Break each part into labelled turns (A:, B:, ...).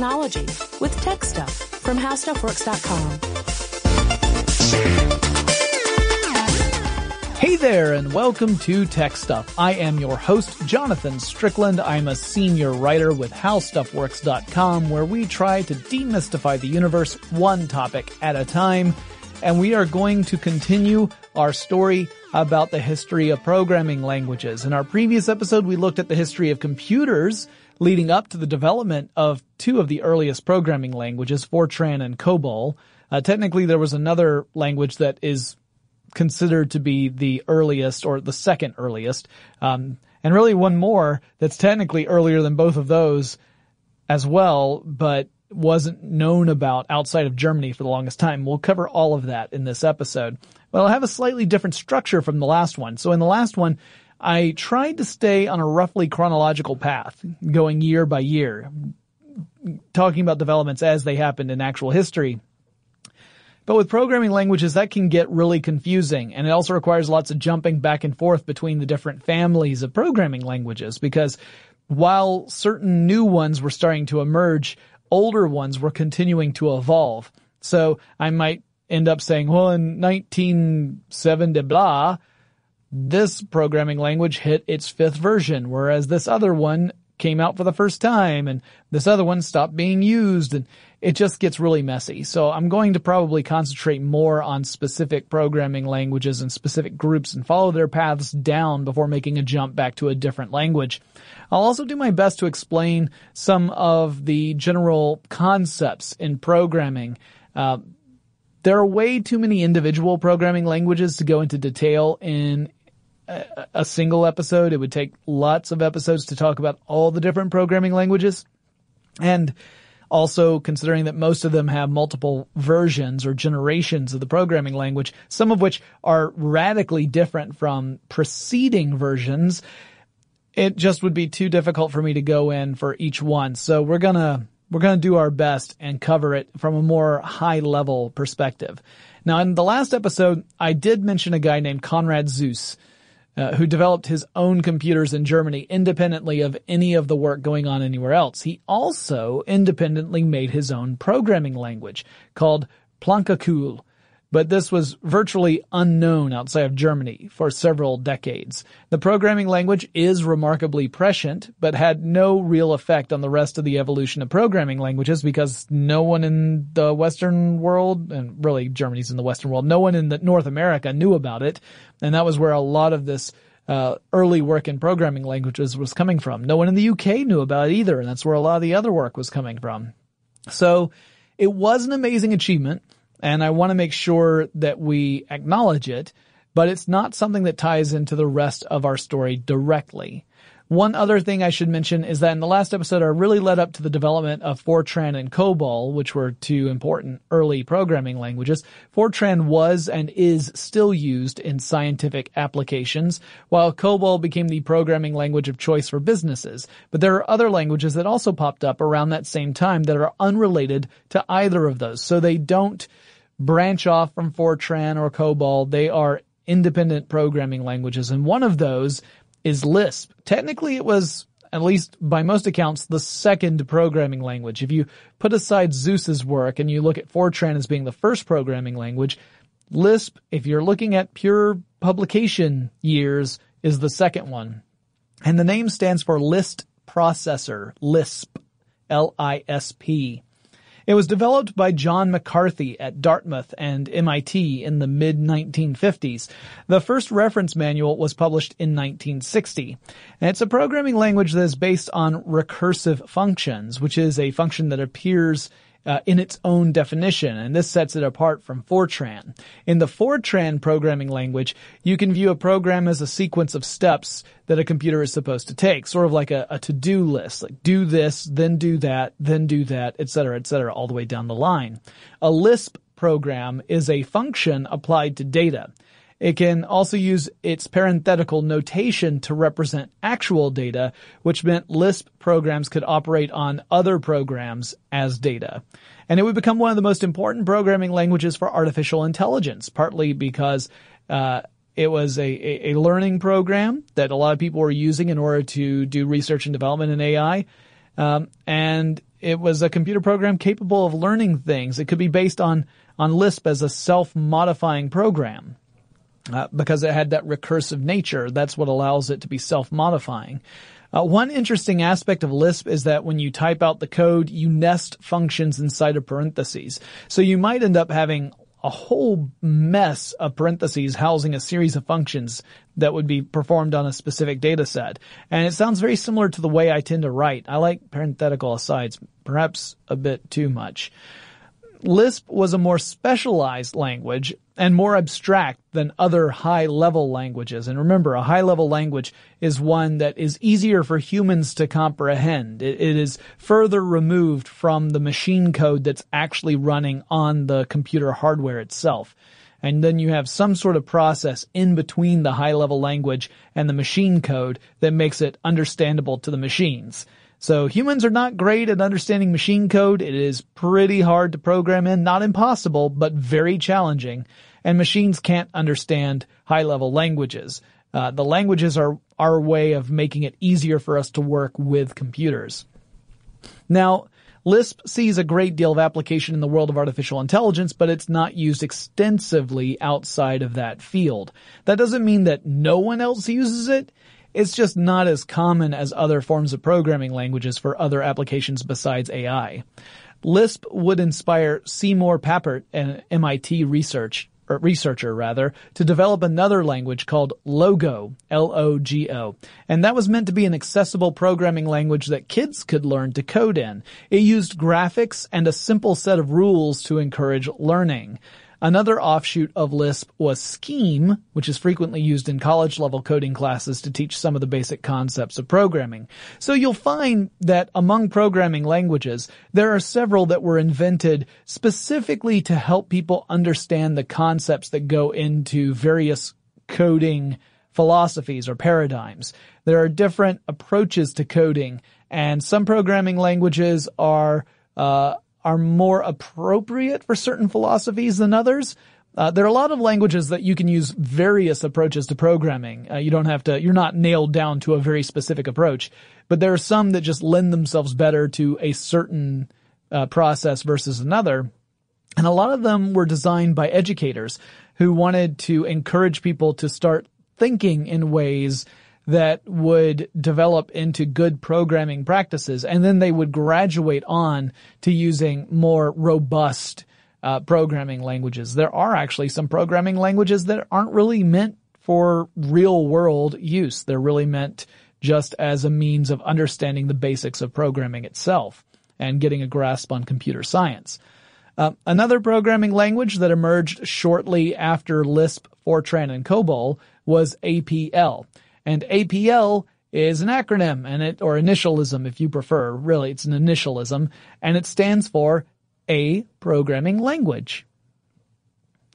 A: Technology with Tech Stuff from HowStuffWorks.com.
B: Hey there, and welcome to Tech Stuff. I am your host, Jonathan Strickland. I'm a senior writer with HowStuffWorks.com, where we try to demystify the universe one topic at a time. And we are going to continue our story about the history of programming languages. In our previous episode, we looked at the history of computers leading up to the development of two of the earliest programming languages, Fortran and COBOL. Uh, technically, there was another language that is considered to be the earliest or the second earliest, um, and really one more that's technically earlier than both of those as well, but wasn't known about outside of Germany for the longest time. We'll cover all of that in this episode. But I'll have a slightly different structure from the last one. So in the last one, I tried to stay on a roughly chronological path, going year by year, talking about developments as they happened in actual history. But with programming languages, that can get really confusing, and it also requires lots of jumping back and forth between the different families of programming languages, because while certain new ones were starting to emerge, older ones were continuing to evolve. So I might end up saying, well, in 1970 blah, this programming language hit its fifth version, whereas this other one came out for the first time and this other one stopped being used and it just gets really messy. So I'm going to probably concentrate more on specific programming languages and specific groups and follow their paths down before making a jump back to a different language. I'll also do my best to explain some of the general concepts in programming. Uh, there are way too many individual programming languages to go into detail in a single episode. It would take lots of episodes to talk about all the different programming languages. And also considering that most of them have multiple versions or generations of the programming language, some of which are radically different from preceding versions, it just would be too difficult for me to go in for each one. So we're gonna, we're gonna do our best and cover it from a more high level perspective. Now in the last episode, I did mention a guy named Konrad Zuse uh, who developed his own computers in Germany independently of any of the work going on anywhere else. He also independently made his own programming language called Plankalkül, but this was virtually unknown outside of Germany for several decades. The programming language is remarkably prescient, but had no real effect on the rest of the evolution of programming languages because no one in the Western world, and really Germany's in the Western world, no one in North America knew about it, and that was where a lot of this uh, early work in programming languages was coming from. No one in the UK knew about it either, and that's where a lot of the other work was coming from. So it was an amazing achievement and I want to make sure that we acknowledge it, but it's not something that ties into the rest of our story directly. One other thing I should mention is that in the last episode, I really led up to the development of Fortran and COBOL, which were two important early programming languages. Fortran was and is still used in scientific applications, while COBOL became the programming language of choice for businesses. But there are other languages that also popped up around that same time that are unrelated to either of those. So they don't branch off from Fortran or COBOL. They are independent programming languages. And one of those is Lisp. Technically it was, at least by most accounts, the second programming language. If you put aside Zuse's work and you look at Fortran as being the first programming language, Lisp, if you're looking at pure publication years, is the second one. And the name stands for List Processor, Lisp, L-I-S-P. It was developed by John McCarthy at Dartmouth and MIT in the mid 1950s. The first reference manual was published in 1960. And it's a programming language that is based on recursive functions, which is a function that appears uh, in its own definition, and this sets it apart from Fortran. In the Fortran programming language, you can view a program as a sequence of steps that a computer is supposed to take, sort of like a, a to-do list, like do this, then do that, then do that, etc., etc., all the way down the line. A Lisp program is a function applied to data. It can also use its parenthetical notation to represent actual data, which meant Lisp programs could operate on other programs as data. And it would become one of the most important programming languages for artificial intelligence, partly because uh, it was a, a, learning program that a lot of people were using in order to do research and development in AI. Um, and it was a computer program capable of learning things. It could be based on, on Lisp as a self-modifying program uh, because it had that recursive nature. That's what allows it to be self-modifying. Uh, one interesting aspect of Lisp is that when you type out the code, you nest functions inside of parentheses. So you might end up having a whole mess of parentheses housing a series of functions that would be performed on a specific data set. And it sounds very similar to the way I tend to write. I like parenthetical asides, perhaps a bit too much. Lisp was a more specialized language and more abstract than other high level languages. And remember, a high level language is one that is easier for humans to comprehend. It, it is further removed from the machine code that's actually running on the computer hardware itself. And then you have some sort of process in between the high level language and the machine code that makes it understandable to the machines. So humans are not great at understanding machine code. It is pretty hard to program in, not impossible, but very challenging. And machines can't understand high level languages. Uh, the languages are our way of making it easier for us to work with computers. Now, Lisp sees a great deal of application in the world of artificial intelligence, but it's not used extensively outside of that field. That doesn't mean that no one else uses it. It's just not as common as other forms of programming languages for other applications besides AI. Lisp would inspire Seymour Papert, an MIT research researcher rather, to develop another language called Logo, L-O-G-O. And that was meant to be an accessible programming language that kids could learn to code in. It used graphics and a simple set of rules to encourage learning. Another offshoot of Lisp was Scheme, which is frequently used in college level coding classes to teach some of the basic concepts of programming. So you'll find that among programming languages, there are several that were invented specifically to help people understand the concepts that go into various coding philosophies or paradigms. There are different approaches to coding and some programming languages are uh, are more appropriate for certain philosophies than others. Uh, there are a lot of languages that you can use various approaches to programming. Uh, you don't have to, you're not nailed down to a very specific approach, but there are some that just lend themselves better to a certain uh, process versus another. And a lot of them were designed by educators who wanted to encourage people to start thinking in ways that would develop into good programming practices. And then they would graduate on to using more robust uh, programming languages. There are actually some programming languages that aren't really meant for real world use. They're really meant just as a means of understanding the basics of programming itself and getting a grasp on computer science. Uh, another programming language that emerged shortly after Lisp, Fortran, and COBOL was APL. And APL is an acronym and it, or initialism if you prefer. Really, it's an initialism and it stands for a programming language.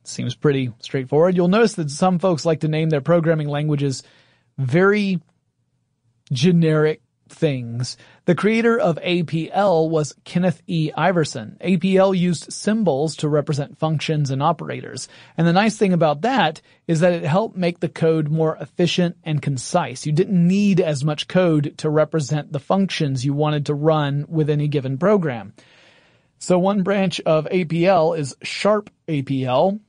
B: Seems pretty straightforward. You'll notice that some folks like to name their programming languages very generic things. The creator of APL was Kenneth E. Iverson. APL used symbols to represent functions and operators. And the nice thing about that is that it helped make the code more efficient and concise. You didn't need as much code to represent the functions you wanted to run with any given program. So one branch of APL is Sharp APL.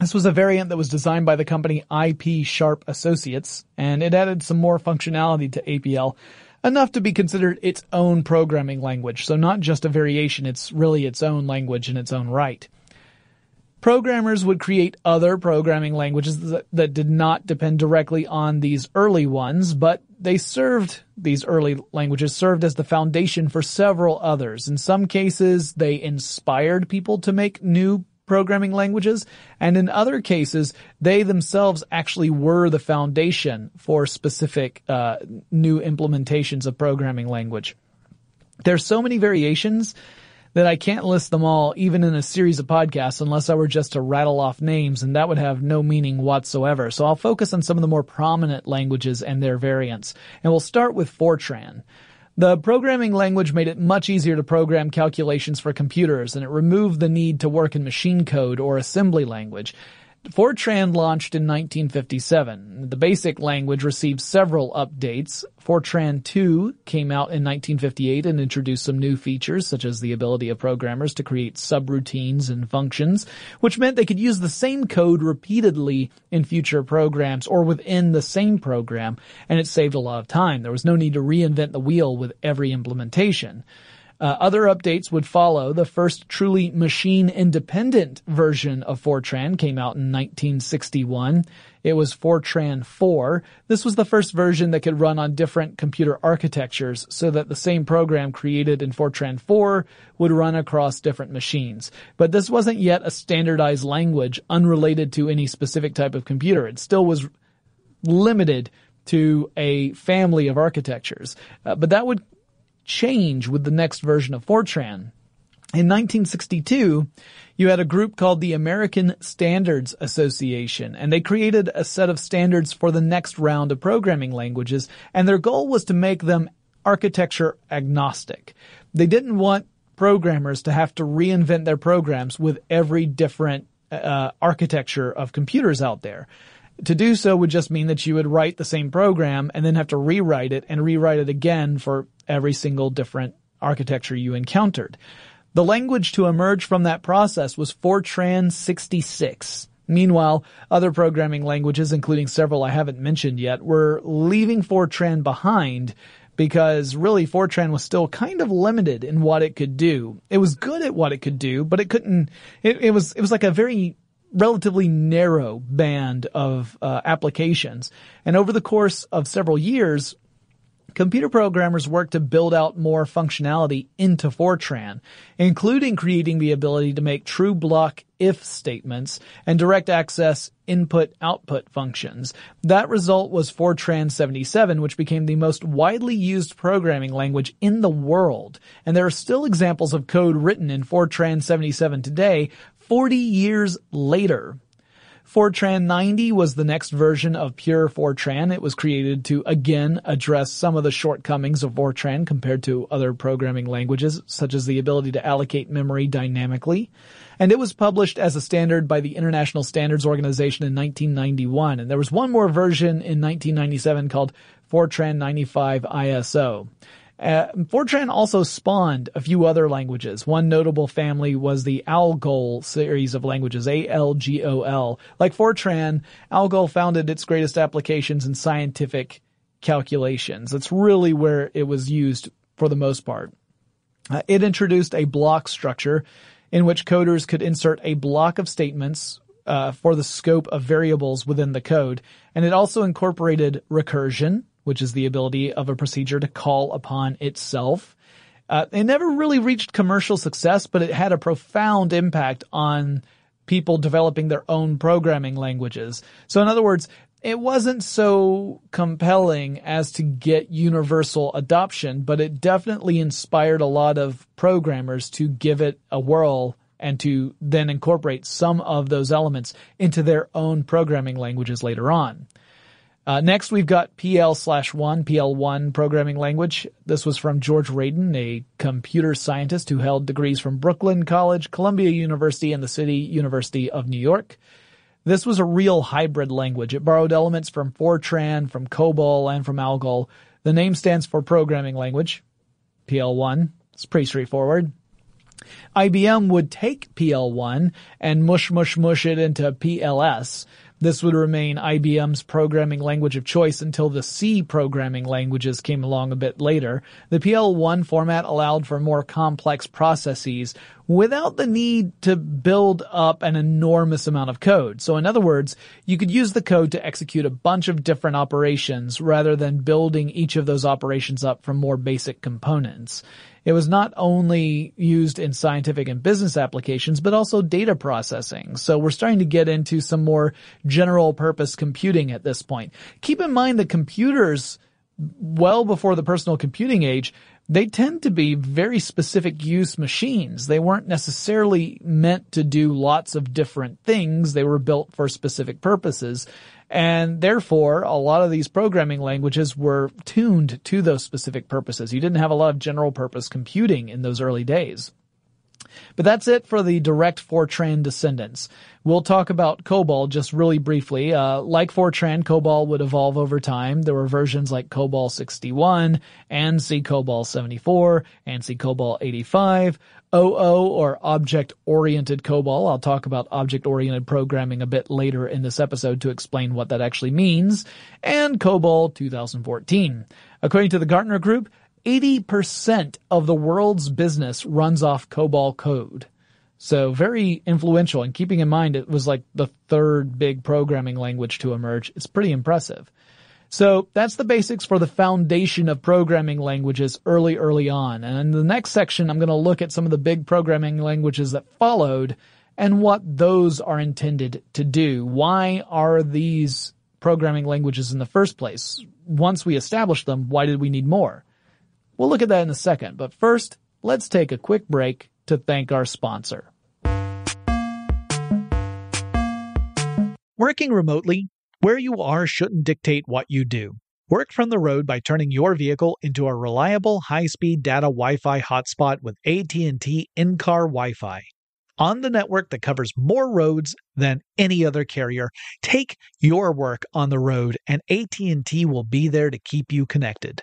B: This was a variant that was designed by the company IP Sharp Associates, and it added some more functionality to APL, enough to be considered its own programming language. So not just a variation, it's really its own language in its own right. Programmers would create other programming languages that, that, did not depend directly on these early ones, but they served, these early languages served as the foundation for several others. In some cases, they inspired people to make new programming languages, and in other cases, they themselves actually were the foundation for specific uh, new implementations of programming language. There's so many variations that I can't list them all even in a series of podcasts unless I were just to rattle off names and that would have no meaning whatsoever. So I'll focus on some of the more prominent languages and their variants. And we'll start with Fortran. The programming language made it much easier to program calculations for computers and it removed the need to work in machine code or assembly language. Fortran launched in 1957. The basic language received several updates. Fortran 2 came out in 1958 and introduced some new features such as the ability of programmers to create subroutines and functions, which meant they could use the same code repeatedly in future programs or within the same program, and it saved a lot of time. There was no need to reinvent the wheel with every implementation. Uh, other updates would follow. The first truly machine independent version of Fortran came out in 1961. It was Fortran 4. This was the first version that could run on different computer architectures so that the same program created in Fortran 4 would run across different machines. But this wasn't yet a standardized language unrelated to any specific type of computer. It still was limited to a family of architectures. Uh, but that would change with the next version of Fortran. In 1962, you had a group called the American Standards Association, and they created a set of standards for the next round of programming languages, and their goal was to make them architecture agnostic. They didn't want programmers to have to reinvent their programs with every different uh, architecture of computers out there. To do so would just mean that you would write the same program and then have to rewrite it and rewrite it again for every single different architecture you encountered. The language to emerge from that process was Fortran 66. Meanwhile, other programming languages, including several I haven't mentioned yet, were leaving Fortran behind because really Fortran was still kind of limited in what it could do. It was good at what it could do, but it couldn't, it, it was, it was like a very relatively narrow band of uh, applications. And over the course of several years, computer programmers worked to build out more functionality into Fortran, including creating the ability to make true block if statements and direct access input-output functions. That result was Fortran 77, which became the most widely used programming language in the world. And there are still examples of code written in Fortran 77 today, 40 years later. Fortran 90 was the next version of pure Fortran. It was created to again address some of the shortcomings of Fortran compared to other programming languages, such as the ability to allocate memory dynamically. And it was published as a standard by the International Standards Organization in 1991. And there was one more version in 1997 called Fortran 95 ISO. Uh, Fortran also spawned a few other languages. One notable family was the ALGOL series of languages, A-L-G-O-L. Like Fortran, ALGOL founded its greatest applications in scientific calculations. That's really where it was used for the most part. Uh, it introduced a block structure in which coders could insert a block of statements uh, for the scope of variables within the code, and it also incorporated recursion, which is the ability of a procedure to call upon itself. Uh, it never really reached commercial success, but it had a profound impact on people developing their own programming languages. So in other words, it wasn't so compelling as to get universal adoption, but it definitely inspired a lot of programmers to give it a whirl and to then incorporate some of those elements into their own programming languages later on. Uh, next, we've got PL slash one, PL1 programming language. This was from George Radin, a computer scientist who held degrees from Brooklyn College, Columbia University, and the City University of New York. This was a real hybrid language. It borrowed elements from Fortran, from COBOL, and from ALGOL. The name stands for programming language, PL1. It's pretty straightforward. IBM would take PL1 and mush mush mush it into PLS. This would remain IBM's programming language of choice until the C programming languages came along a bit later. The PL1 format allowed for more complex processes without the need to build up an enormous amount of code. So in other words, you could use the code to execute a bunch of different operations rather than building each of those operations up from more basic components. It was not only used in scientific and business applications, but also data processing. So we're starting to get into some more general purpose computing at this point. Keep in mind that computers, well before the personal computing age, they tend to be very specific use machines. They weren't necessarily meant to do lots of different things. They were built for specific purposes. And therefore, a lot of these programming languages were tuned to those specific purposes. You didn't have a lot of general purpose computing in those early days. But that's it for the direct Fortran descendants. We'll talk about COBOL just really briefly. Uh, like Fortran, COBOL would evolve over time. There were versions like COBOL 61, ANSI COBOL 74, ANSI COBOL 85, OO or object-oriented COBOL. I'll talk about object-oriented programming a bit later in this episode to explain what that actually means, and COBOL 2014. According to the Gartner Group, 80% of the world's business runs off COBOL code. So very influential and keeping in mind it was like the third big programming language to emerge. It's pretty impressive. So that's the basics for the foundation of programming languages early, early on. And in the next section, I'm going to look at some of the big programming languages that followed and what those are intended to do. Why are these programming languages in the first place? Once we established them, why did we need more? We'll look at that in a second, but first, let's take a quick break to thank our sponsor.
C: Working remotely, where you are shouldn't dictate what you do. Work from the road by turning your vehicle into a reliable high-speed data Wi-Fi hotspot with AT&T in-car Wi-Fi. On the network that covers more roads than any other carrier, take your work on the road and AT&T will be there to keep you connected.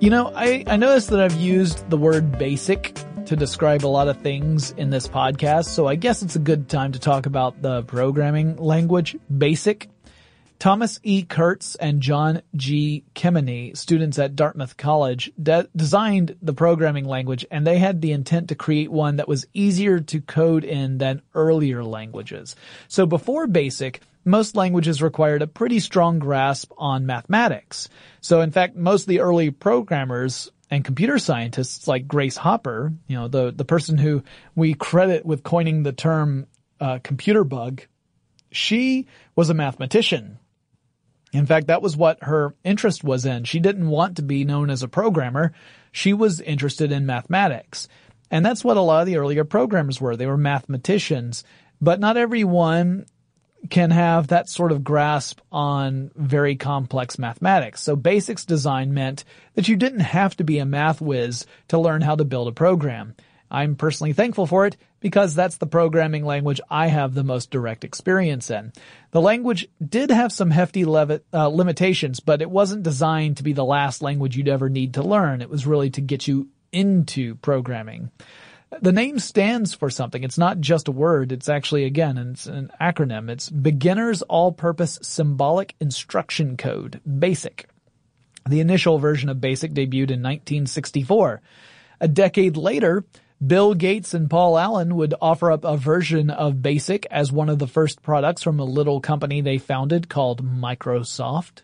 B: You know, I, I noticed that I've used the word basic to describe a lot of things in this podcast, so I guess it's a good time to talk about the programming language BASIC. Thomas E. Kurtz and John G. Kemeny, students at Dartmouth College, de- designed the programming language and they had the intent to create one that was easier to code in than earlier languages. So before BASIC, most languages required a pretty strong grasp on mathematics. So in fact, most of the early programmers and computer scientists like Grace Hopper, you know, the, the person who we credit with coining the term uh, computer bug, she was a mathematician. In fact, that was what her interest was in. She didn't want to be known as a programmer. She was interested in mathematics. And that's what a lot of the earlier programmers were. They were mathematicians. But not everyone can have that sort of grasp on very complex mathematics. So basics design meant that you didn't have to be a math whiz to learn how to build a program. I'm personally thankful for it because that's the programming language I have the most direct experience in. The language did have some hefty levi- uh, limitations, but it wasn't designed to be the last language you'd ever need to learn. It was really to get you into programming the name stands for something. It's not just a word. It's actually, again, it's an acronym. It's Beginner's All-Purpose Symbolic Instruction Code, BASIC. The initial version of BASIC debuted in 1964. A decade later, Bill Gates and Paul Allen would offer up a version of BASIC as one of the first products from a little company they founded called Microsoft.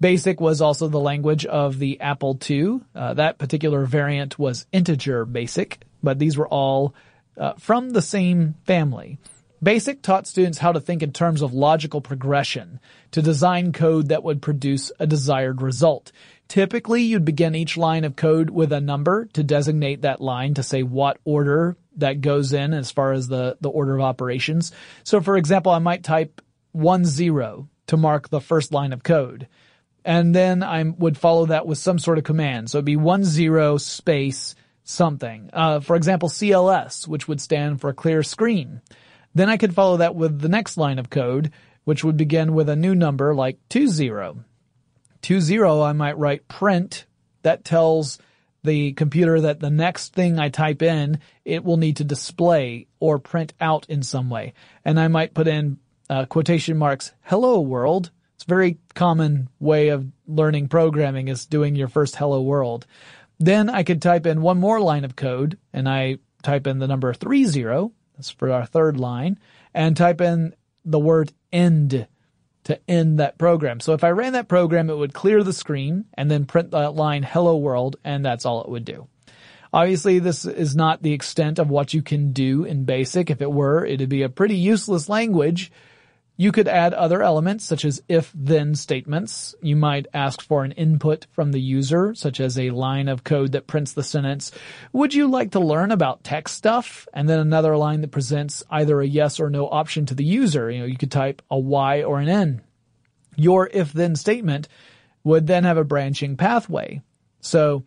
B: BASIC was also the language of the Apple II. Uh, that particular variant was integer BASIC but these were all uh, from the same family. BASIC taught students how to think in terms of logical progression to design code that would produce a desired result. Typically, you'd begin each line of code with a number to designate that line to say what order that goes in as far as the, the order of operations. So for example, I might type one zero to mark the first line of code. And then I would follow that with some sort of command. So it'd be one zero space something. Uh, for example, CLS, which would stand for clear screen. Then I could follow that with the next line of code, which would begin with a new number like 20. 20, I might write print. That tells the computer that the next thing I type in, it will need to display or print out in some way. And I might put in uh, quotation marks, hello world. It's a very common way of learning programming is doing your first hello world. Then I could type in one more line of code and I type in the number 30. That's for our third line and type in the word end to end that program. So if I ran that program, it would clear the screen and then print that line hello world and that's all it would do. Obviously, this is not the extent of what you can do in BASIC. If it were, it'd be a pretty useless language. You could add other elements such as if-then statements. You might ask for an input from the user, such as a line of code that prints the sentence, would you like to learn about tech stuff? And then another line that presents either a yes or no option to the user. You know, you could type a Y or an N. Your if-then statement would then have a branching pathway. So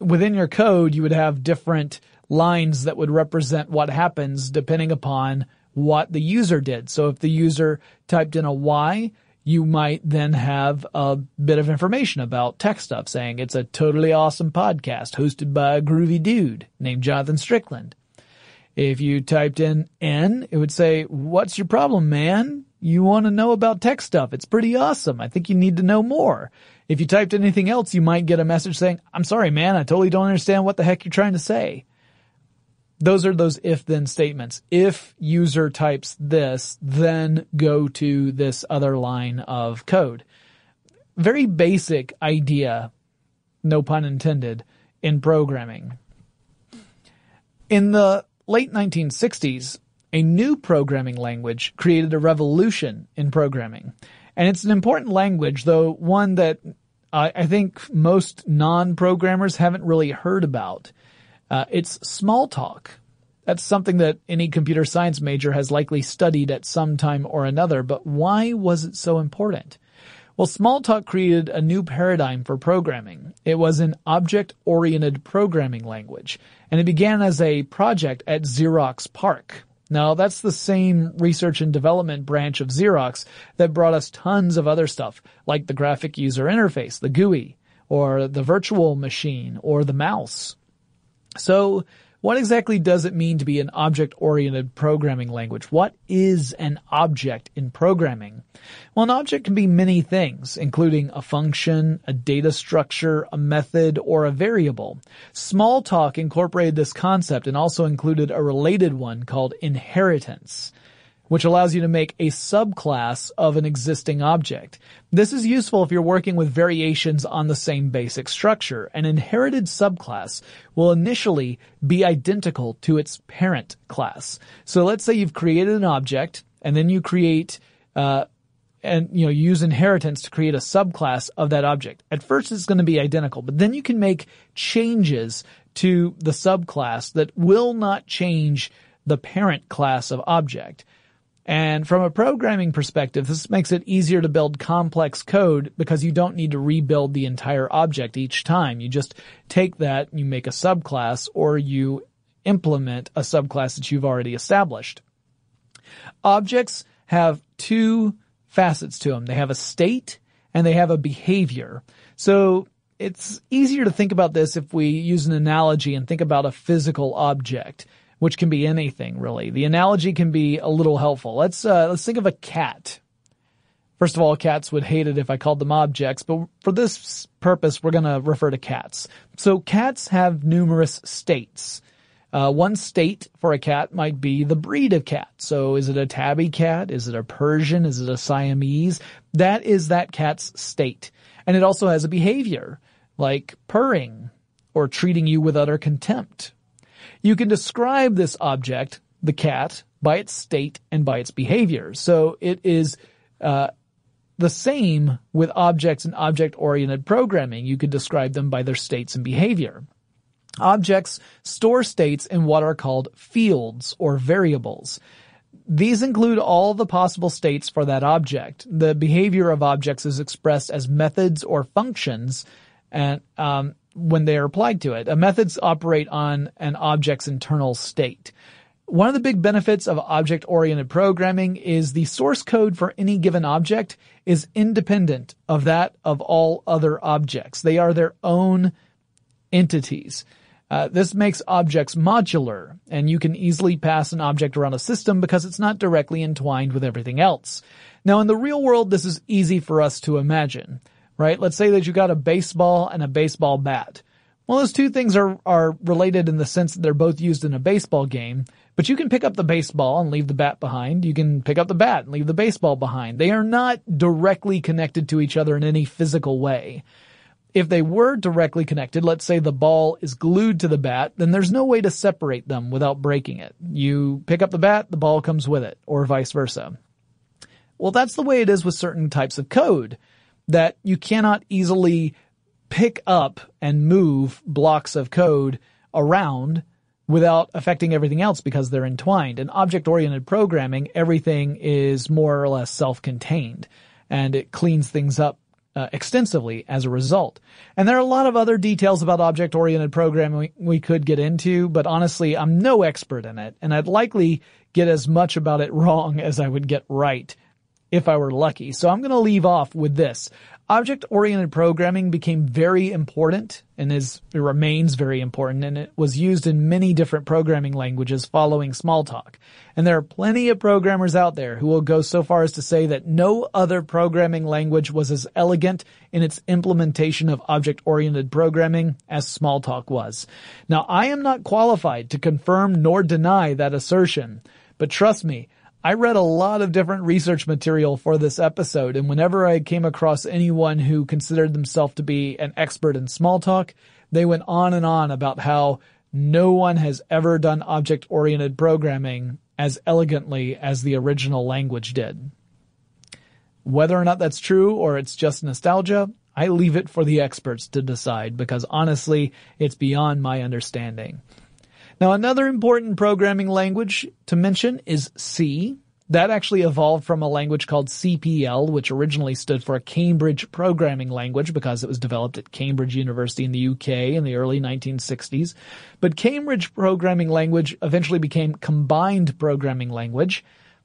B: within your code, you would have different lines that would represent what happens depending upon what the user did. So if the user typed in a Y, you might then have a bit of information about tech stuff saying it's a totally awesome podcast hosted by a groovy dude named Jonathan Strickland. If you typed in N, it would say, what's your problem, man? You want to know about tech stuff. It's pretty awesome. I think you need to know more. If you typed anything else, you might get a message saying, I'm sorry, man, I totally don't understand what the heck you're trying to say. Those are those if then statements. If user types this, then go to this other line of code. Very basic idea, no pun intended, in programming. In the late 1960s, a new programming language created a revolution in programming. And it's an important language, though one that I, I think most non-programmers haven't really heard about. Uh, it's Smalltalk. That's something that any computer science major has likely studied at some time or another, but why was it so important? Well, Smalltalk created a new paradigm for programming. It was an object-oriented programming language, and it began as a project at Xerox PARC. Now that's the same research and development branch of Xerox that brought us tons of other stuff, like the graphic user interface, the GUI, or the virtual machine, or the mouse. So what exactly does it mean to be an object-oriented programming language? What is an object in programming? Well, an object can be many things, including a function, a data structure, a method, or a variable. Smalltalk incorporated this concept and also included a related one called inheritance which allows you to make a subclass of an existing object. This is useful if you're working with variations on the same basic structure. An inherited subclass will initially be identical to its parent class. So let's say you've created an object and then you create uh, and you know use inheritance to create a subclass of that object. At first it's going to be identical, but then you can make changes to the subclass that will not change the parent class of object. And from a programming perspective, this makes it easier to build complex code because you don't need to rebuild the entire object each time. You just take that, you make a subclass, or you implement a subclass that you've already established. Objects have two facets to them. They have a state and they have a behavior. So it's easier to think about this if we use an analogy and think about a physical object which can be anything really. The analogy can be a little helpful. Let's uh, let's think of a cat. First of all, cats would hate it if I called them objects, but for this purpose, we're going to refer to cats. So cats have numerous states. Uh, one state for a cat might be the breed of cat. So is it a tabby cat? Is it a Persian? Is it a Siamese? That is that cat's state. And it also has a behavior, like purring, or treating you with utter contempt, you can describe this object, the cat, by its state and by its behavior. So it is uh, the same with objects and object-oriented programming. You can describe them by their states and behavior. Objects store states in what are called fields or variables. These include all the possible states for that object. The behavior of objects is expressed as methods or functions, and um, when they are applied to it. A methods operate on an object's internal state. One of the big benefits of object-oriented programming is the source code for any given object is independent of that of all other objects. They are their own entities. Uh, this makes objects modular, and you can easily pass an object around a system because it's not directly entwined with everything else. Now in the real world, this is easy for us to imagine right? Let's say that you got a baseball and a baseball bat. Well, those two things are, are related in the sense that they're both used in a baseball game, But you can pick up the baseball and leave the bat behind. You can pick up the bat and leave the baseball behind. They are not directly connected to each other in any physical way. If they were directly connected, let's say the ball is glued to the bat, then there's no way to separate them without breaking it. You pick up the bat, the ball comes with it, or vice versa. Well, that's the way it is with certain types of code that you cannot easily pick up and move blocks of code around without affecting everything else because they're entwined. In object-oriented programming, everything is more or less self-contained and it cleans things up uh, extensively as a result. And there are a lot of other details about object-oriented programming we, we could get into, but honestly, I'm no expert in it and I'd likely get as much about it wrong as I would get right if I were lucky. So I'm going to leave off with this. Object-oriented programming became very important and is, it remains very important and it was used in many different programming languages following Smalltalk. And there are plenty of programmers out there who will go so far as to say that no other programming language was as elegant in its implementation of object-oriented programming as Smalltalk was. Now I am not qualified to confirm nor deny that assertion, but trust me, I read a lot of different research material for this episode, and whenever I came across anyone who considered themselves to be an expert in Smalltalk, they went on and on about how no one has ever done object-oriented programming as elegantly as the original language did. Whether or not that's true or it's just nostalgia, I leave it for the experts to decide because honestly, it's beyond my understanding. Now another important programming language to mention is C. That actually evolved from a language called CPL, which originally stood for a Cambridge Programming Language because it was developed at Cambridge University in the UK in the early 1960s. But Cambridge Programming Language eventually became Combined Programming Language.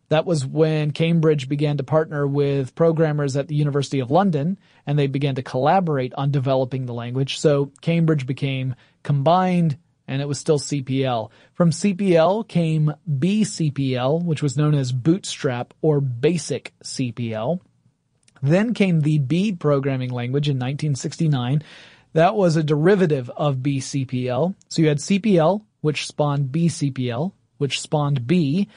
B: That was when Cambridge began to partner with programmers at the University of London and they began to collaborate on developing the language. So Cambridge became Combined and it was still CPL. From CPL came BCPL, which was known as Bootstrap or Basic CPL. Then came the B programming language in 1969. That was a derivative of BCPL. So you had CPL, which spawned BCPL, which spawned B.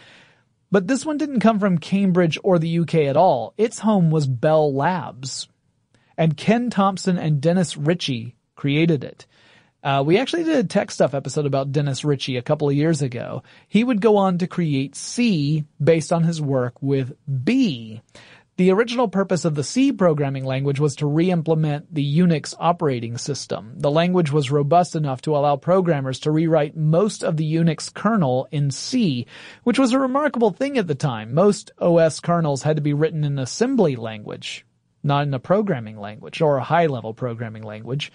B: But this one didn't come from Cambridge or the UK at all. Its home was Bell Labs. And Ken Thompson and Dennis Ritchie created it. Uh, we actually did a tech stuff episode about Dennis Ritchie a couple of years ago. He would go on to create C based on his work with B. The original purpose of the C programming language was to re-implement the Unix operating system. The language was robust enough to allow programmers to rewrite most of the Unix kernel in C, which was a remarkable thing at the time. Most OS kernels had to be written in assembly language, not in a programming language or a high-level programming language.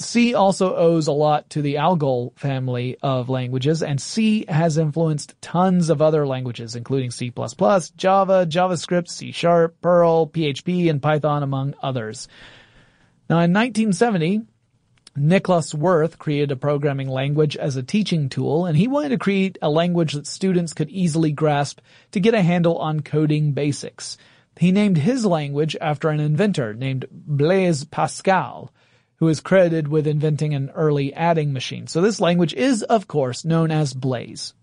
B: C also owes a lot to the Algol family of languages, and C has influenced tons of other languages, including C++, Java, JavaScript, C Sharp, Perl, PHP, and Python, among others. Now in 1970, Nicholas Wirth created a programming language as a teaching tool, and he wanted to create a language that students could easily grasp to get a handle on coding basics. He named his language after an inventor named Blaise Pascal, who is credited with inventing an early adding machine. So this language is, of course, known as Blaise.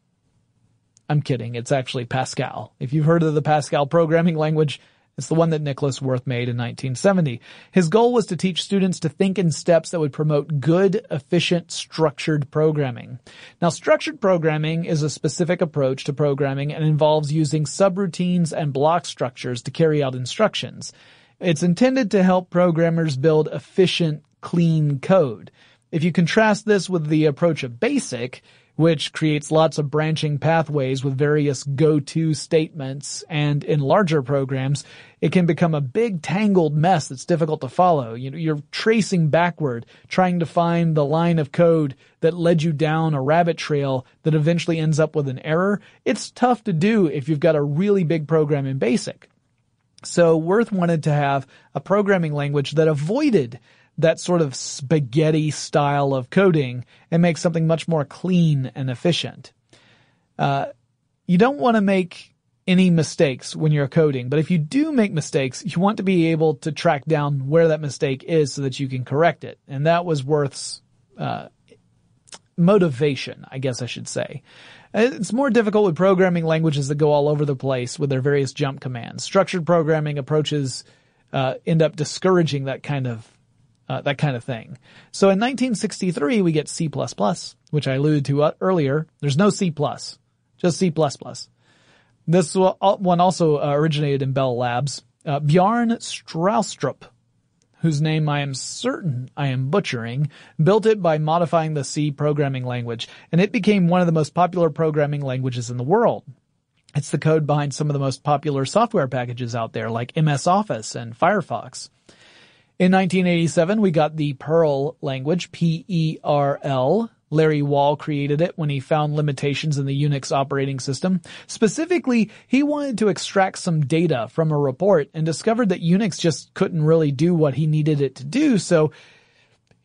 B: I'm kidding. It's actually Pascal. If you've heard of the Pascal programming language, it's the one that Nicholas Wirth made in 1970. His goal was to teach students to think in steps that would promote good, efficient, structured programming. Now, structured programming is a specific approach to programming and involves using subroutines and block structures to carry out instructions. It's intended to help programmers build efficient, clean code. If you contrast this with the approach of BASIC, which creates lots of branching pathways with various go-to statements, and in larger programs, it can become a big tangled mess that's difficult to follow. You know, you're tracing backward, trying to find the line of code that led you down a rabbit trail that eventually ends up with an error. It's tough to do if you've got a really big program in BASIC. So Wirth wanted to have a programming language that avoided that sort of spaghetti style of coding and make something much more clean and efficient. Uh, you don't want to make any mistakes when you're coding, but if you do make mistakes, you want to be able to track down where that mistake is so that you can correct it. And that was Wirth's uh, motivation, I guess I should say. It's more difficult with programming languages that go all over the place with their various jump commands. Structured programming approaches uh, end up discouraging that kind of uh, that kind of thing. So in 1963, we get C++, which I alluded to uh, earlier. There's no C+, just C++. This one also uh, originated in Bell Labs. Uh, Bjarne Stroustrup whose name I am certain I am butchering, built it by modifying the C programming language, and it became one of the most popular programming languages in the world. It's the code behind some of the most popular software packages out there, like MS Office and Firefox. In 1987, we got the Perl language, P-E-R-L, Larry Wall created it when he found limitations in the Unix operating system. Specifically, he wanted to extract some data from a report and discovered that Unix just couldn't really do what he needed it to do, so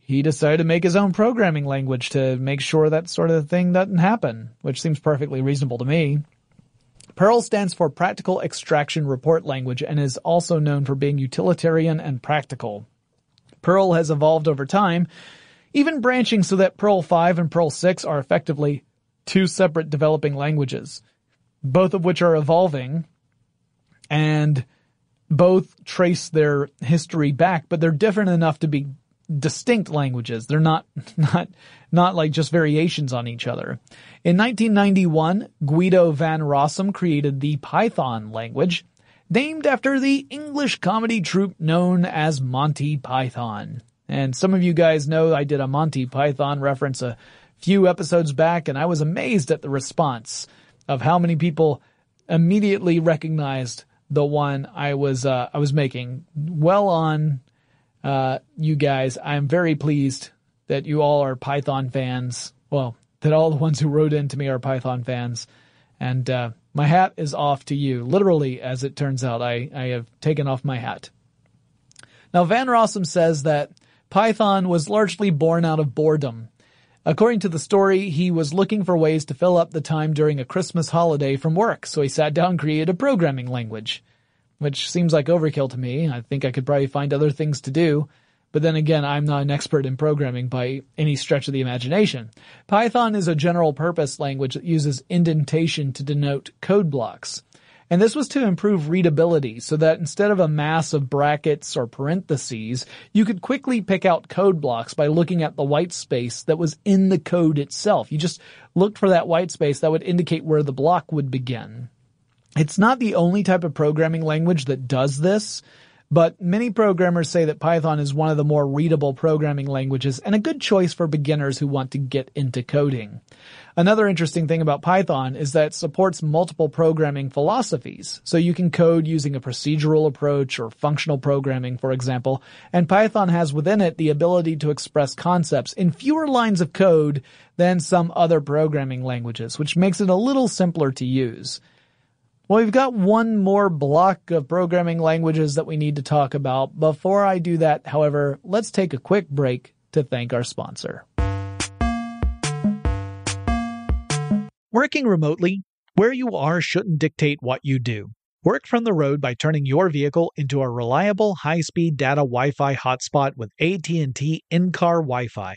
B: he decided to make his own programming language to make sure that sort of thing doesn't happen, which seems perfectly reasonable to me. Perl stands for Practical Extraction Report Language and is also known for being utilitarian and practical. Perl has evolved over time even branching so that Perl 5 and Perl 6 are effectively two separate developing languages, both of which are evolving and both trace their history back, but they're different enough to be distinct languages. They're not, not, not like just variations on each other. In 1991, Guido van Rossum created the Python language, named after the English comedy troupe known as Monty Python. And some of you guys know I did a Monty Python reference a few episodes back and I was amazed at the response of how many people immediately recognized the one I was, uh, I was making. Well on, uh, you guys. I'm very pleased that you all are Python fans. Well, that all the ones who wrote in to me are Python fans. And, uh, my hat is off to you. Literally, as it turns out, I, I have taken off my hat. Now, Van Rossum says that Python was largely born out of boredom. According to the story, he was looking for ways to fill up the time during a Christmas holiday from work, so he sat down and created a programming language. Which seems like overkill to me. I think I could probably find other things to do. But then again, I'm not an expert in programming by any stretch of the imagination. Python is a general purpose language that uses indentation to denote code blocks. And this was to improve readability so that instead of a mass of brackets or parentheses, you could quickly pick out code blocks by looking at the white space that was in the code itself. You just looked for that white space that would indicate where the block would begin. It's not the only type of programming language that does this, but many programmers say that Python is one of the more readable programming languages and a good choice for beginners who want to get into coding. Another interesting thing about Python is that it supports multiple programming philosophies. So you can code using a procedural approach or functional programming, for example, and Python has within it the ability to express concepts in fewer lines of code than some other programming languages, which makes it a little simpler to use. Well, we've got one more block of programming languages that we need to talk about. Before I do that, however, let's take a quick break to thank our sponsor.
C: Working remotely, where you are shouldn't dictate what you do. Work from the road by turning your vehicle into a reliable high-speed data Wi-Fi hotspot with AT&T in-car Wi-Fi.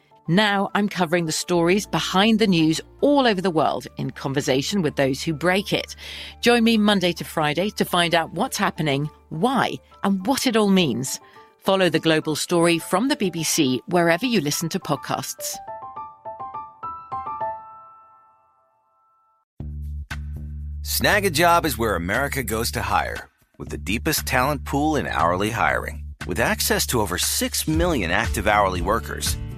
D: Now I'm covering the stories behind the news all over the world in conversation with those who break it. Join me Monday to Friday to find out what's happening, why, and what it all means. Follow the global story from the BBC wherever you listen to podcasts.
E: Snagajob is where America goes to hire, with the deepest talent pool in hourly hiring. With access to over 6 million active hourly workers,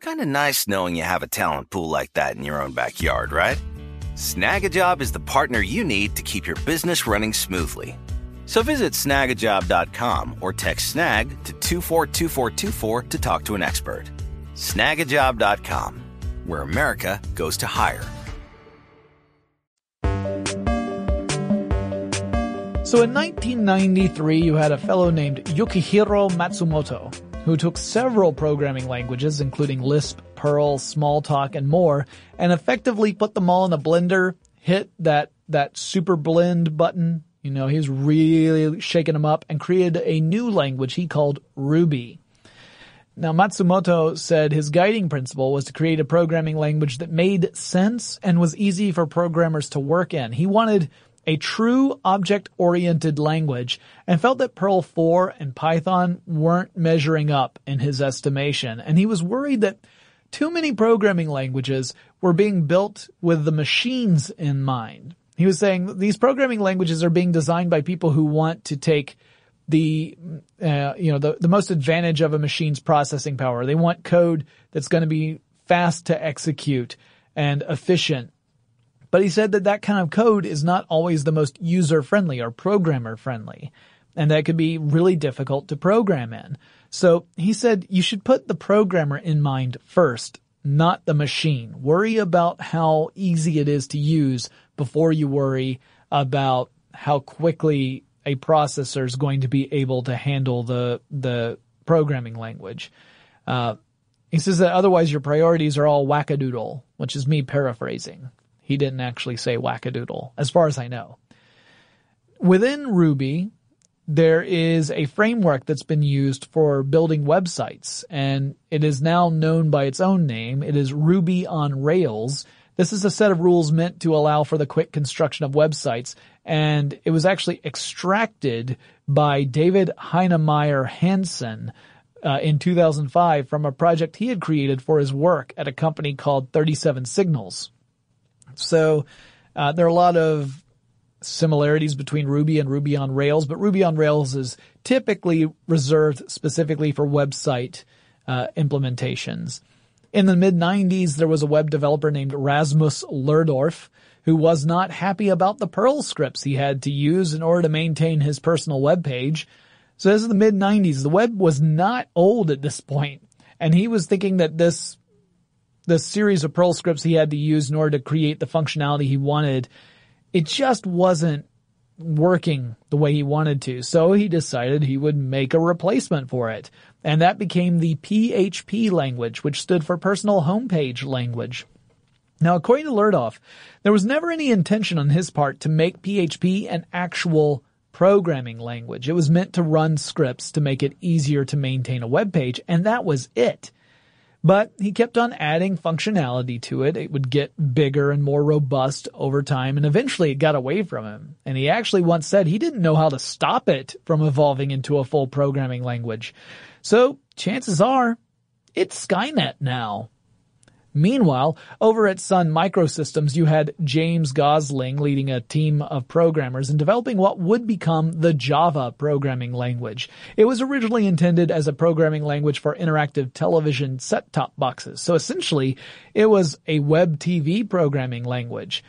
E: Kind of nice knowing you have a talent pool like that in your own backyard, right? Snagajob is the partner you need to keep your business running smoothly. So visit snagajob.com or text snag to 242424 to talk to an expert. Snagajob.com, where America goes to hire.
B: So in 1993, you had a fellow named Yukihiro Matsumoto who took several programming languages, including Lisp, Perl, Smalltalk, and more, and effectively put them all in a blender, hit that, that super blend button. You know, he was really shaking them up and created a new language he called Ruby. Now, Matsumoto said his guiding principle was to create a programming language that made sense and was easy for programmers to work in. He wanted a true object-oriented language and felt that Perl 4 and Python weren't measuring up in his estimation. And he was worried that too many programming languages were being built with the machines in mind. He was saying these programming languages are being designed by people who want to take the uh, you know the the most advantage of a machine's processing power. They want code that's going to be fast to execute and efficient but he said that that kind of code is not always the most user friendly or programmer friendly. And that could be really difficult to program in. So he said you should put the programmer in mind first, not the machine. Worry about how easy it is to use before you worry about how quickly a processor is going to be able to handle the, the programming language. Uh, he says that otherwise your priorities are all wackadoodle, which is me paraphrasing. He didn't actually say wackadoodle, as far as I know. Within Ruby, there is a framework that's been used for building websites, and it is now known by its own name. It is Ruby on Rails. This is a set of rules meant to allow for the quick construction of websites, and it was actually extracted by David Heinemeier Hansson uh, in 2005 from a project he had created for his work at a company called 37 Signals. So uh, there are a lot of similarities between Ruby and Ruby on Rails, but Ruby on Rails is typically reserved specifically for website uh, implementations. In the mid 90s, there was a web developer named Rasmus Lerdorf who was not happy about the Perl scripts he had to use in order to maintain his personal web page. So this is the mid 90s. The web was not old at this point, and he was thinking that this the series of Perl scripts he had to use in order to create the functionality he wanted, it just wasn't working the way he wanted to. So he decided he would make a replacement for it. And that became the PHP language, which stood for Personal Homepage Language. Now, according to Lerdorf, there was never any intention on his part to make PHP an actual programming language. It was meant to run scripts to make it easier to maintain a web page, and that was it. But he kept on adding functionality to it. It would get bigger and more robust over time, and eventually it got away from him. And he actually once said he didn't know how to stop it from evolving into a full programming language. So chances are it's Skynet now. Meanwhile, over at Sun Microsystems, you had James Gosling leading a team of programmers and developing what would become the Java programming language. It was originally intended as a programming language for interactive television set-top boxes. So essentially, it was a web TV programming language.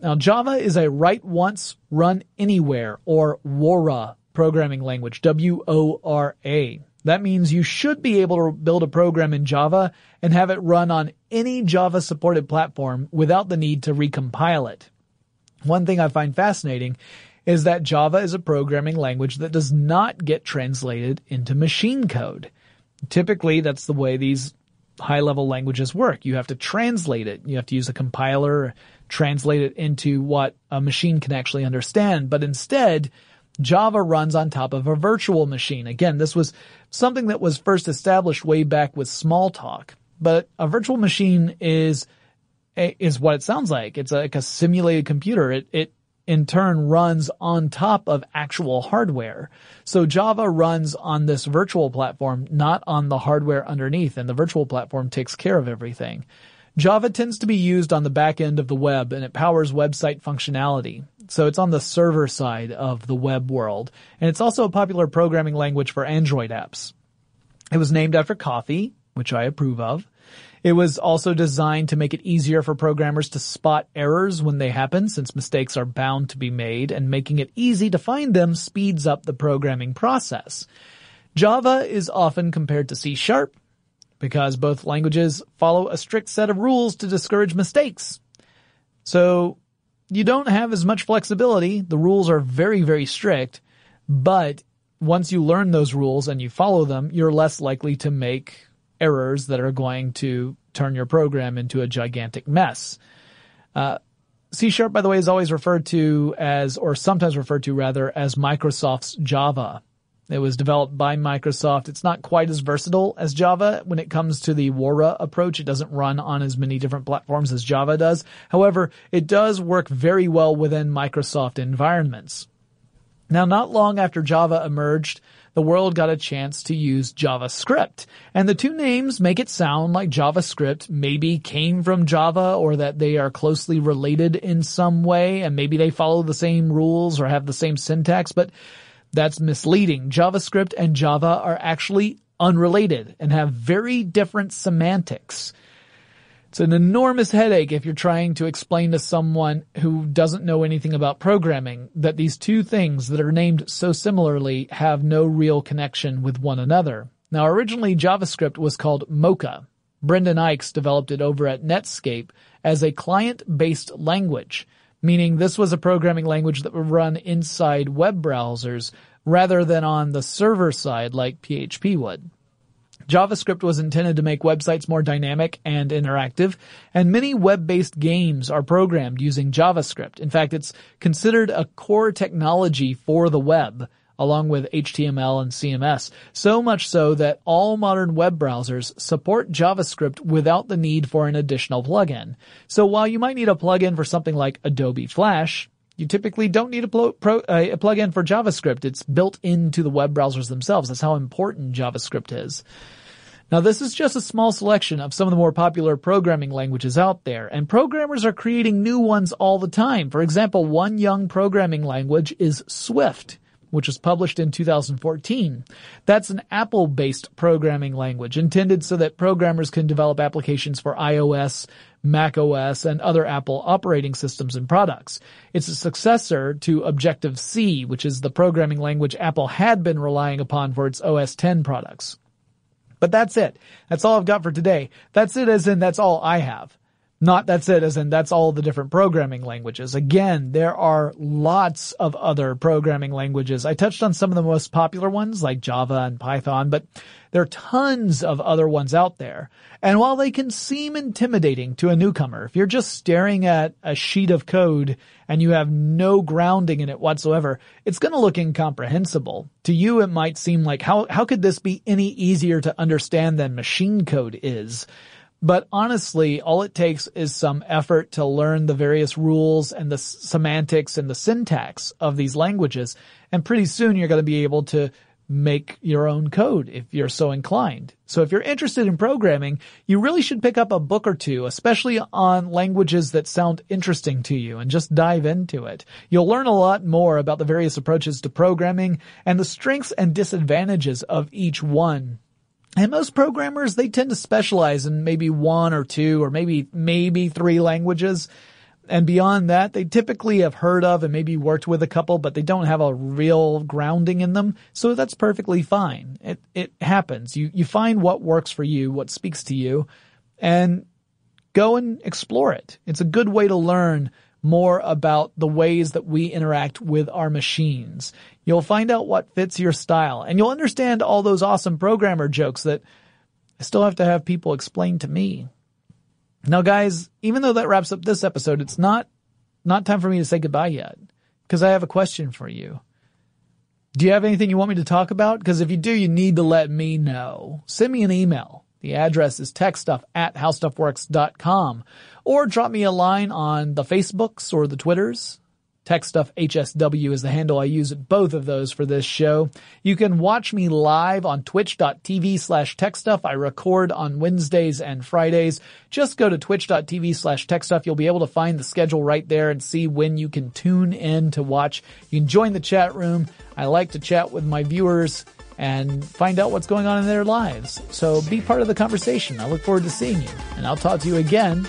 B: Now, Java is a write once, run anywhere, or WORA programming language, W-O-R-A. That means you should be able to build a program in Java and have it run on any Java supported platform without the need to recompile it. One thing I find fascinating is that Java is a programming language that does not get translated into machine code. Typically, that's the way these high level languages work. You have to translate it. You have to use a compiler, translate it into what a machine can actually understand. But instead, Java runs on top of a virtual machine. Again, this was something that was first established way back with Smalltalk. But a virtual machine is is what it sounds like. It's like a simulated computer. It it in turn runs on top of actual hardware. So Java runs on this virtual platform, not on the hardware underneath, and the virtual platform takes care of everything. Java tends to be used on the back end of the web and it powers website functionality. So it's on the server side of the web world. And it's also a popular programming language for Android apps. It was named after coffee, which I approve of. It was also designed to make it easier for programmers to spot errors when they happen since mistakes are bound to be made and making it easy to find them speeds up the programming process. Java is often compared to C Sharp because both languages follow a strict set of rules to discourage mistakes. So you don't have as much flexibility. The rules are very, very strict, but once you learn those rules and you follow them, you're less likely to make errors that are going to turn your program into a gigantic mess. Uh, C Sharp, by the way, is always referred to as, or sometimes referred to rather, as Microsoft's Java. It was developed by Microsoft. It's not quite as versatile as Java when it comes to the Wora approach. It doesn't run on as many different platforms as Java does. However, it does work very well within Microsoft environments. Now, not long after Java emerged, the world got a chance to use JavaScript. And the two names make it sound like JavaScript maybe came from Java or that they are closely related in some way and maybe they follow the same rules or have the same syntax, but that's misleading. JavaScript and Java are actually unrelated and have very different semantics. It's an enormous headache if you're trying to explain to someone who doesn't know anything about programming that these two things that are named so similarly have no real connection with one another. Now originally JavaScript was called Mocha. Brendan Eich developed it over at Netscape as a client-based language meaning this was a programming language that would run inside web browsers rather than on the server side like PHP would. JavaScript was intended to make websites more dynamic and interactive, and many web-based games are programmed using JavaScript. In fact, it's considered a core technology for the web, along with HTML and CMS, so much so that all modern web browsers support JavaScript without the need for an additional plugin. So while you might need a plugin for something like Adobe Flash, you typically don't need a, pro, uh, a plugin for JavaScript. It's built into the web browsers themselves. That's how important JavaScript is. Now this is just a small selection of some of the more popular programming languages out there, and programmers are creating new ones all the time. For example, one young programming language is Swift which was published in 2014. That's an Apple-based programming language intended so that programmers can develop applications for iOS, Mac OS, and other Apple operating systems and products. It's a successor to Objective-C, which is the programming language Apple had been relying upon for its OS X products. But that's it. That's all I've got for today. That's it as in that's all I have. Not that's it, as in that's all the different programming languages. Again, there are lots of other programming languages. I touched on some of the most popular ones like Java and Python, but there are tons of other ones out there. And while they can seem intimidating to a newcomer, if you're just staring at a sheet of code and you have no grounding in it whatsoever, it's going to look incomprehensible. To you, it might seem like how, how could this be any easier to understand than machine code is? But honestly, all it takes is some effort to learn the various rules and the semantics and the syntax of these languages. And pretty soon you're going to be able to make your own code if you're so inclined. So if you're interested in programming, you really should pick up a book or two, especially on languages that sound interesting to you and just dive into it. You'll learn a lot more about the various approaches to programming and the strengths and disadvantages of each one. And most programmers, they tend to specialize in maybe one or two or maybe, maybe three languages. And beyond that, they typically have heard of and maybe worked with a couple, but they don't have a real grounding in them. So that's perfectly fine. It, it happens. You, you find what works for you, what speaks to you, and go and explore it. It's a good way to learn more about the ways that we interact with our machines. You'll find out what fits your style and you'll understand all those awesome programmer jokes that I still have to have people explain to me. Now guys, even though that wraps up this episode, it's not, not time for me to say goodbye yet because I have a question for you. Do you have anything you want me to talk about? Because if you do, you need to let me know. Send me an email. The address is techstuff at howstuffworks.com or drop me a line on the Facebooks or the Twitters. Tech Stuff HSW is the handle I use at both of those for this show. You can watch me live on twitch.tv slash techstuff. I record on Wednesdays and Fridays. Just go to twitch.tv slash techstuff. You'll be able to find the schedule right there and see when you can tune in to watch. You can join the chat room. I like to chat with my viewers and find out what's going on in their lives. So be part of the conversation. I look forward to seeing you and I'll talk to you again